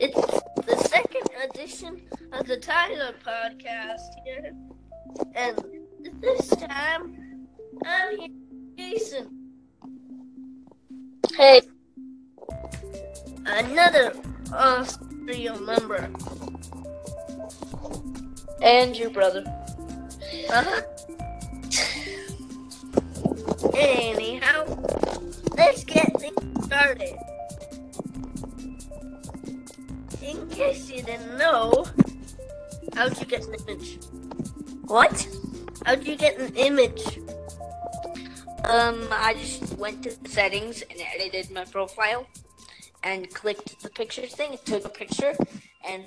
It's the second edition of the Tyler podcast here. And this time, I'm here, with Jason. Hey, another Austrian member. And your brother. Uh-huh. Anyhow, let's get things started. In case you didn't know, how'd you get an image? What? How'd you get an image? Um, I just went to the settings and edited my profile and clicked the picture thing, It took a picture, and